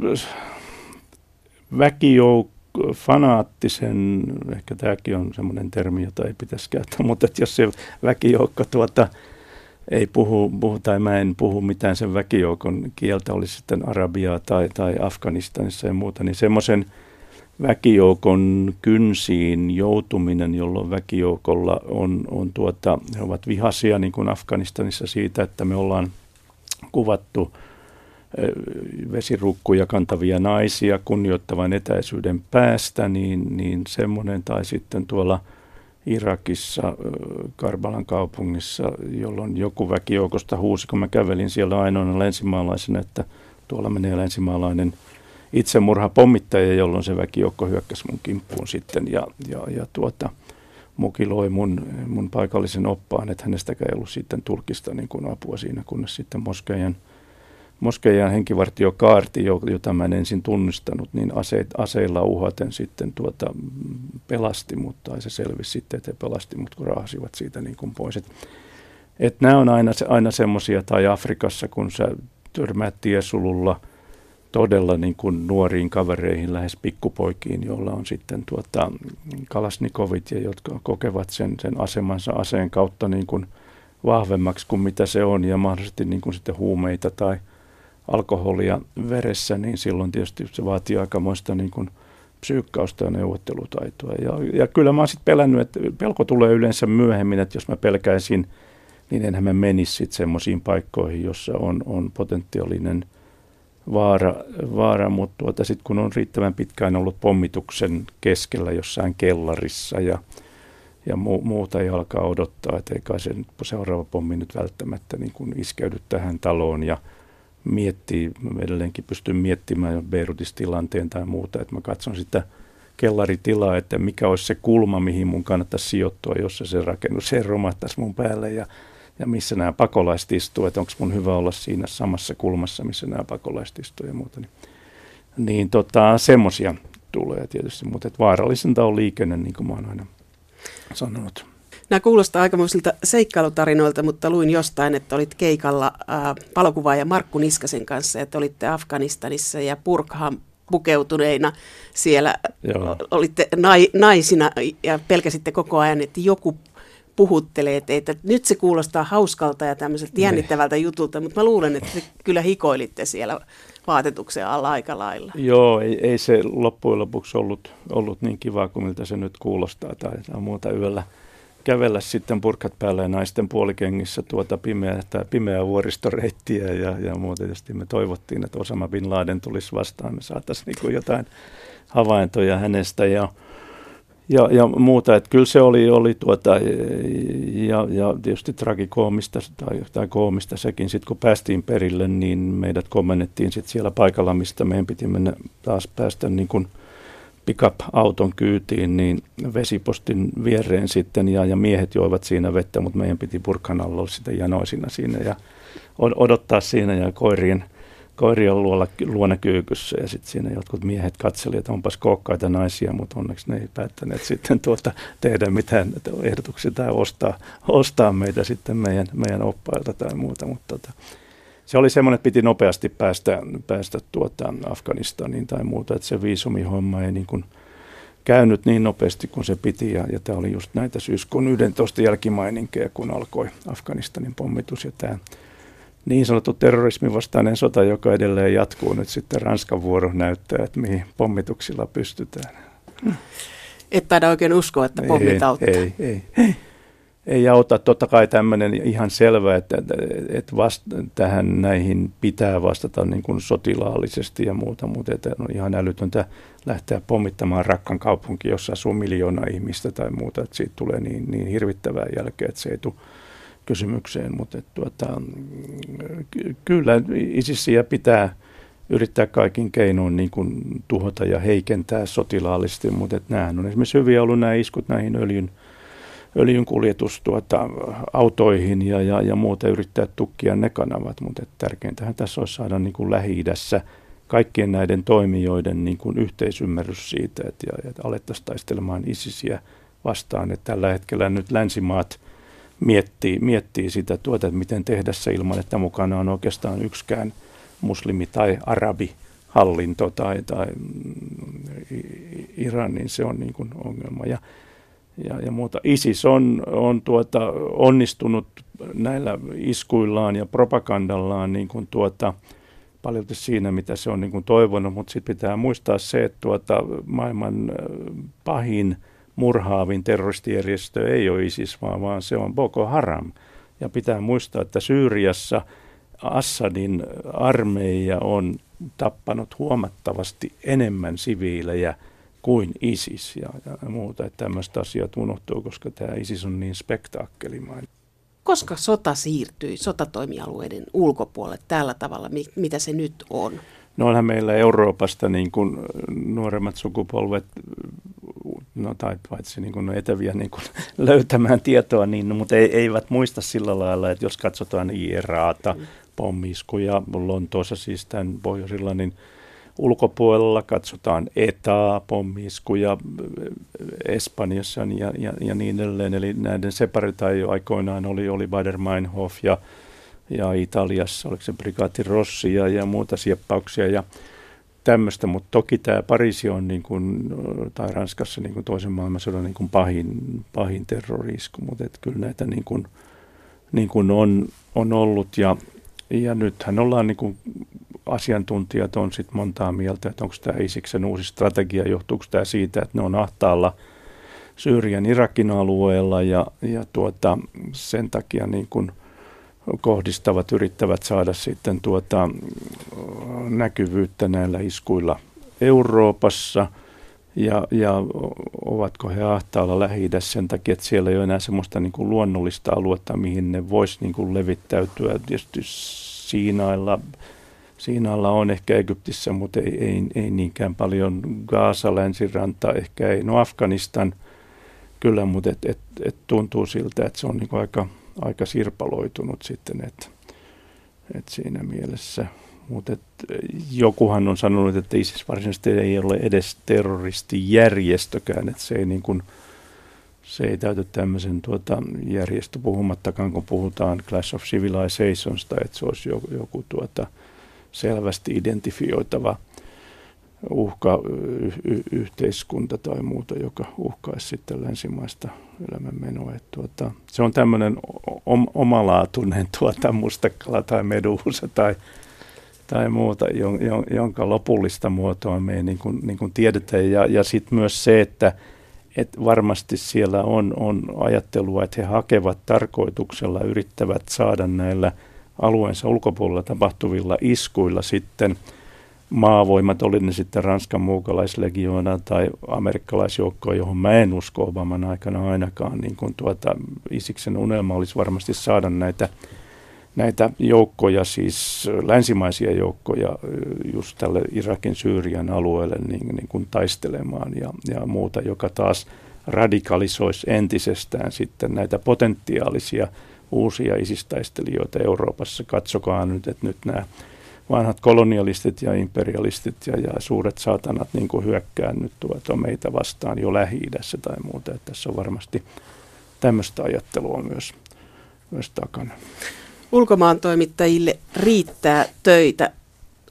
väkijoukko, fanaattisen, ehkä tämäkin on semmoinen termi, jota ei pitäisi käyttää, mutta että jos se väkijoukko tuota, ei puhu, puhu, tai mä en puhu mitään sen väkijoukon kieltä, olisi sitten Arabiaa tai, tai Afganistanissa ja muuta, niin semmoisen väkijoukon kynsiin joutuminen, jolloin väkijoukolla on, on tuota, he ovat vihaisia niin kuin Afganistanissa siitä, että me ollaan kuvattu vesirukkuja kantavia naisia kunnioittavan etäisyyden päästä, niin, niin semmoinen, tai sitten tuolla – Irakissa, Karbalan kaupungissa, jolloin joku väkijoukosta huusi, kun mä kävelin siellä ainoana länsimaalaisena, että tuolla menee länsimaalainen itsemurha pommittaja, jolloin se väkijoukko hyökkäsi mun kimppuun sitten ja, ja, ja tuota, mukiloi mun, mun paikallisen oppaan, että hänestäkään ei ollut sitten tulkista niin kuin apua siinä, kunnes sitten Moskeijan Moskeijan henkivartiokaarti, jota mä en ensin tunnistanut, niin ase, aseilla uhaten sitten tuota, pelasti, mutta se selvisi sitten, että he pelasti, mutta kun raahasivat siitä niin kuin pois. Että et nämä on aina, aina semmoisia, tai Afrikassa, kun sä törmäät tiesululla todella niin kuin nuoriin kavereihin, lähes pikkupoikiin, joilla on sitten tuota, kalasnikovit ja jotka kokevat sen, sen asemansa aseen kautta niin kuin vahvemmaksi kuin mitä se on ja mahdollisesti niin kuin sitten huumeita tai – alkoholia veressä, niin silloin tietysti se vaatii aikamoista niin kuin psyykkausta ja neuvottelutaitoa. Ja, ja kyllä mä oon sitten pelännyt, että pelko tulee yleensä myöhemmin, että jos mä pelkäisin, niin enhän mä menisi sitten semmoisiin paikkoihin, jossa on, on potentiaalinen vaara, vaara mutta tuota, sitten kun on riittävän pitkään ollut pommituksen keskellä jossain kellarissa ja, ja mu, muuta ei alkaa odottaa, että ei kai se seuraava pommi nyt välttämättä niin kuin iskeydy tähän taloon ja – miettii, edelleenkin pystyn miettimään Beirutissa tilanteen tai muuta, että mä katson sitä kellaritilaa, että mikä olisi se kulma, mihin mun kannattaisi sijoittua, jossa se rakennus se romahtaisi mun päälle ja, ja missä nämä pakolaiset istuu, että onko mun hyvä olla siinä samassa kulmassa, missä nämä pakolaiset istuu ja muuta. Niin, niin tota, semmoisia tulee tietysti, mutta vaarallisinta on liikenne, niin kuin mä oon aina sanonut. Nämä kuulostaa aikamoisilta seikkailutarinoilta, mutta luin jostain, että olit keikalla äh, Markku Niskasen kanssa, että olitte Afganistanissa ja Purkhaan pukeutuneina siellä. Joo. Olitte nai, naisina ja pelkäsitte koko ajan, että joku puhuttelee teitä. Nyt se kuulostaa hauskalta ja tämmöiseltä niin. jännittävältä jutulta, mutta mä luulen, että te kyllä hikoilitte siellä vaatetuksen alla aika lailla. Joo, ei, ei se loppujen lopuksi ollut, ollut niin kiva kuin miltä se nyt kuulostaa tai, tai muuta yöllä kävellä sitten purkat päällä ja naisten puolikengissä tuota pimeää, pimeää vuoristoreittiä ja, ja muuta. Tietysti me toivottiin, että Osama Bin Laden tulisi vastaan, me saataisiin niin jotain havaintoja hänestä ja, ja, ja muuta. Että kyllä se oli, oli tuota, ja, ja tietysti tragikoomista tai, tai koomista sekin. Sitten kun päästiin perille, niin meidät komennettiin sitten siellä paikalla, mistä meidän piti mennä taas päästä niin kuin – pickup-auton kyytiin, niin vesipostin viereen sitten ja, ja miehet joivat siinä vettä, mutta meidän piti purkan alla sitten janoisina siinä ja odottaa siinä ja koirien, koirien luona, luona kyykyssä ja sitten siinä jotkut miehet katselivat, että onpas kookkaita naisia, mutta onneksi ne ei päättäneet sitten tuota tehdä mitään ehdotuksia tai ostaa, ostaa meitä sitten meidän, meidän oppailta tai muuta, mutta tota, se oli semmoinen, että piti nopeasti päästä, päästä tuota Afganistaniin tai muuta, että se viisumihomma ei niin kuin käynyt niin nopeasti kuin se piti. Ja, ja tämä oli just näitä syyskuun 11 jälkimaininkeja, kun alkoi Afganistanin pommitus ja tämä niin sanottu terrorismin vastainen sota, joka edelleen jatkuu nyt sitten Ranskan vuoro näyttää, että mihin pommituksilla pystytään. Et taida oikein uskoa, että pommit auttaa. Ei, ei, ei ei auta. Totta kai tämmöinen ihan selvä, että, että vast, tähän näihin pitää vastata niin kuin sotilaallisesti ja muuta, mutta että on ihan älytöntä lähteä pommittamaan rakkan kaupunki, jossa asuu miljoona ihmistä tai muuta, että siitä tulee niin, niin hirvittävää jälkeä, että se ei tule kysymykseen, mutta että, tuota, kyllä ISISiä pitää yrittää kaikin keinoin niin kuin tuhota ja heikentää sotilaallisesti, mutta että nämähän on esimerkiksi hyviä ollut nämä iskut näihin öljyn öljyn kuljetus tuota, autoihin ja, ja, ja muuta yrittää tukkia ne kanavat, mutta tärkeintähän tässä olisi saada niin kuin Lähi-idässä kaikkien näiden toimijoiden niin kuin yhteisymmärrys siitä, että, ja, että alettaisiin taistelemaan ISISiä vastaan. Että tällä hetkellä nyt länsimaat miettii, miettii sitä, tuota, että miten tehdä se ilman, että mukana on oikeastaan yksikään muslimi tai arabi hallinto tai, tai Iran, niin se on niin kuin ongelma. Ja ja, ja muuta. ISIS on, on tuota, onnistunut näillä iskuillaan ja propagandallaan niin kuin tuota, paljon siinä, mitä se on niin kuin toivonut, mutta sitten pitää muistaa se, että tuota, maailman pahin murhaavin terroristijärjestö ei ole ISIS, vaan, vaan se on Boko Haram. Ja pitää muistaa, että Syyriassa Assadin armeija on tappanut huomattavasti enemmän siviilejä – kuin ISIS ja, ja muuta. Että tämmöiset asiat unohtuu, koska tämä ISIS on niin spektaakkelimainen. Koska sota siirtyi sotatoimialueiden ulkopuolelle tällä tavalla, mitä se nyt on? No onhan meillä Euroopasta niin kuin nuoremmat sukupolvet, no tai paitsi niin kuin no etäviä niin kuin löytämään tietoa, niin, no, mutta ei, eivät muista sillä lailla, että jos katsotaan IRAta, mm. pommiskuja Lontoossa siis tämän pohjoisilla, niin ulkopuolella. Katsotaan etaa, pommiskuja Espanjassa ja, ja, ja niin edelleen. Eli näiden jo aikoinaan oli, oli Bader-Meinhof ja, ja Italiassa, oliko se Brigati Rossi ja, ja muuta sieppauksia ja tämmöistä, mutta toki tämä Pariisi on niin kuin, tai Ranskassa niin kuin toisen maailmansodan niin kuin pahin, pahin terrorisku, mutta kyllä näitä niin kuin, niin kuin on, on ollut ja, ja nythän ollaan niin kuin asiantuntijat on sitten montaa mieltä, että onko tämä Isiksen uusi strategia, johtuuko tämä siitä, että ne on ahtaalla Syyrian Irakin alueella ja, ja tuota, sen takia niin kun kohdistavat, yrittävät saada sitten tuota, näkyvyyttä näillä iskuilla Euroopassa ja, ja ovatko he ahtaalla lähi sen takia, että siellä ei ole enää semmoista niin luonnollista aluetta, mihin ne voisi niin levittäytyä. Tietysti Siinailla, Siinalla on ehkä Egyptissä, mutta ei, ei, ei niinkään paljon. Gaasa, länsiranta, ehkä ei. No Afganistan kyllä, mutta et, et, et tuntuu siltä, että se on niin aika, aika sirpaloitunut sitten, että et siinä mielessä. Mutta jokuhan on sanonut, että ISIS varsinaisesti ei ole edes terroristijärjestökään, että se ei niin kuin, se ei täytä tämmöisen tuota, järjestö puhumattakaan, kun puhutaan Clash of Civilizations, että se olisi joku, joku tuota, selvästi identifioitava uhka y- y- yhteiskunta tai muuta, joka uhkaisi sitten länsimaista elämänmenoa. Et tuota, se on tämmöinen om- omalaatuinen tuota, mustekala tai meduusa tai, tai muuta, jonka lopullista muotoa me ei niin kuin, niin kuin tiedetään. Ja, ja sitten myös se, että että varmasti siellä on, on ajattelua, että he hakevat tarkoituksella, yrittävät saada näillä alueensa ulkopuolella tapahtuvilla iskuilla. Sitten maavoimat, oli ne sitten Ranskan muukalaislegioona tai amerikkalaisjoukkoa, johon mä en usko Obaman aikana ainakaan, niin kuin tuota, Isiksen unelma olisi varmasti saada näitä näitä joukkoja, siis länsimaisia joukkoja just tälle Irakin Syyrian alueelle niin, niin kuin taistelemaan ja, ja muuta, joka taas radikalisoisi entisestään sitten näitä potentiaalisia uusia isistaistelijoita Euroopassa. Katsokaa nyt, että nyt nämä vanhat kolonialistit ja imperialistit ja, ja suuret saatanat niin hyökkää nyt tuota meitä vastaan jo lähi tai muuta. Että tässä on varmasti tämmöistä ajattelua myös, myös takana ulkomaan toimittajille riittää töitä.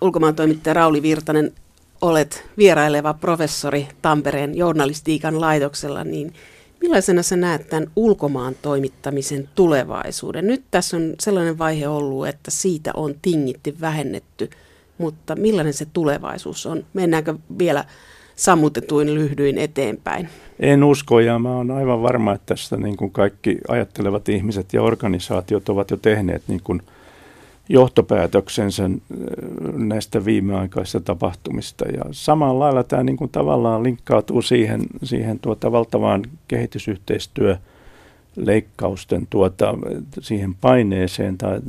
Ulkomaan toimittaja Rauli Virtanen, olet vieraileva professori Tampereen journalistiikan laitoksella, niin millaisena sä näet tämän ulkomaan toimittamisen tulevaisuuden? Nyt tässä on sellainen vaihe ollut, että siitä on tingitty, vähennetty, mutta millainen se tulevaisuus on? Mennäänkö vielä sammutetuin lyhdyin eteenpäin? En usko ja mä oon aivan varma, että tästä niin kuin kaikki ajattelevat ihmiset ja organisaatiot ovat jo tehneet niin kuin johtopäätöksensä äh, näistä viimeaikaisista tapahtumista. Ja samalla lailla tämä niin kuin tavallaan linkkautuu siihen, siihen tuota valtavaan kehitysyhteistyöhön leikkausten tuota, siihen paineeseen tai,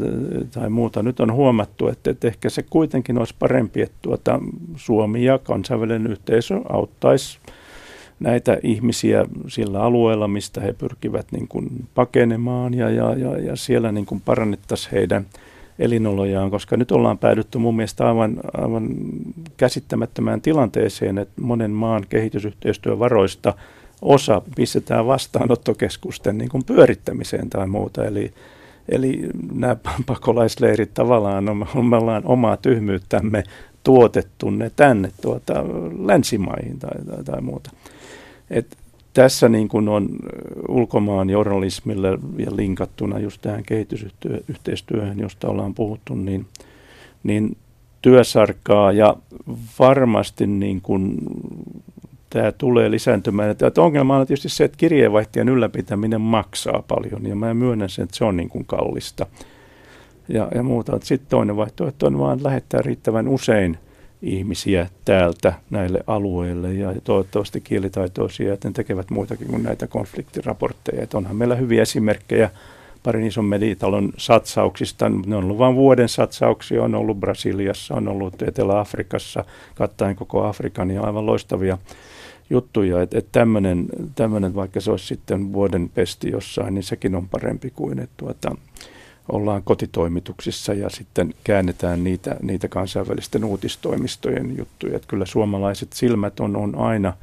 tai muuta. Nyt on huomattu, että, että ehkä se kuitenkin olisi parempi, että tuota, Suomi ja kansainvälinen yhteisö auttaisi näitä ihmisiä sillä alueella, mistä he pyrkivät niin kuin pakenemaan ja, ja, ja, ja siellä niin kuin parannettaisiin heidän elinolojaan, koska nyt ollaan päädytty mun mielestä aivan, aivan käsittämättömään tilanteeseen, että monen maan kehitysyhteistyövaroista – osa pistetään vastaanottokeskusten niin kuin pyörittämiseen tai muuta. Eli, eli nämä pakolaisleirit tavallaan on, me ollaan omaa tyhmyyttämme tuotettu ne tänne tuota, länsimaihin tai, tai, tai muuta. Et tässä niin kuin on ulkomaan journalismille ja linkattuna just tähän kehitysyhteistyöhön, josta ollaan puhuttu, niin, niin työsarkaa ja varmasti niin kuin tämä tulee lisääntymään. Että ongelma on tietysti se, että kirjeenvaihtajan ylläpitäminen maksaa paljon ja mä myönnän sen, että se on niin kuin kallista ja, ja muuta. Sitten toinen vaihtoehto on vaan lähettää riittävän usein ihmisiä täältä näille alueille ja toivottavasti kielitaitoisia, että ne tekevät muitakin kuin näitä konfliktiraportteja. Että onhan meillä hyviä esimerkkejä parin ison meditalon satsauksista. Ne on ollut vain vuoden satsauksia, on ollut Brasiliassa, on ollut Etelä-Afrikassa, kattaen koko Afrikan ja aivan loistavia juttuja, että et tämmöinen, vaikka se olisi sitten vuoden pesti jossain, niin sekin on parempi kuin, että tuota, kotitoimituksissa ja sitten käännetään niitä, niitä kansainvälisten uutistoimistojen juttuja. Että kyllä suomalaiset silmät on, on aina,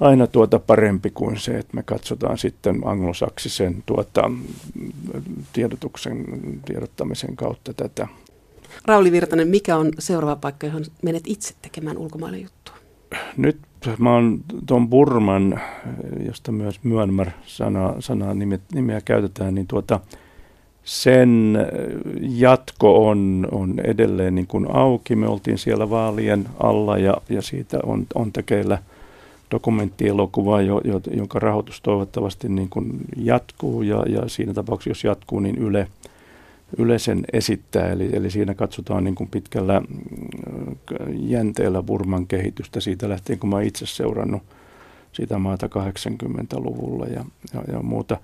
aina tuota parempi kuin se, että me katsotaan sitten anglosaksisen tuota, tiedotuksen, tiedottamisen kautta tätä. Rauli Virtanen, mikä on seuraava paikka, johon menet itse tekemään ulkomaille juttua? Nyt mä oon tuon Burman, josta myös Myanmar sana, sanaa nimeä, nimeä käytetään, niin tuota, sen jatko on, on edelleen niin kuin auki. Me oltiin siellä vaalien alla ja, ja siitä on, on tekeillä dokumenttielokuva, jo, jo, jonka rahoitus toivottavasti niin kuin jatkuu ja, ja siinä tapauksessa, jos jatkuu, niin Yle – yleisen esittää, eli, eli siinä katsotaan niin kuin pitkällä mm, jänteellä Burman kehitystä siitä lähtien, kun mä itse seurannut sitä maata 80-luvulla ja, ja, ja muuta.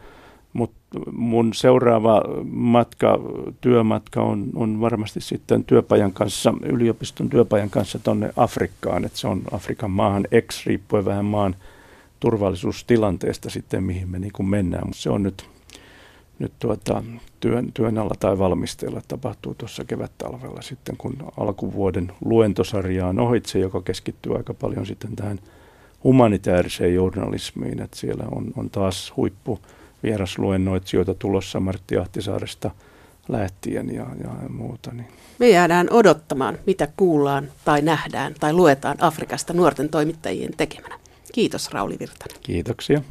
Mutta mun seuraava matka, työmatka on, on varmasti sitten työpajan kanssa, yliopiston työpajan kanssa tuonne Afrikkaan, että se on Afrikan maahan ex riippuen vähän maan turvallisuustilanteesta sitten, mihin me niin mennään. Mutta se on nyt nyt tuota, työn, työn alla tai valmisteilla tapahtuu tuossa kevät-talvella sitten, kun alkuvuoden luentosarja on ohitse, joka keskittyy aika paljon sitten tähän humanitaariseen journalismiin, että siellä on, on taas huippu vierasluennoitsijoita tulossa Martti Ahtisaaresta lähtien ja, ja muuta. Niin. Me jäädään odottamaan, mitä kuullaan tai nähdään tai luetaan Afrikasta nuorten toimittajien tekemänä. Kiitos Rauli Virtanen. Kiitoksia.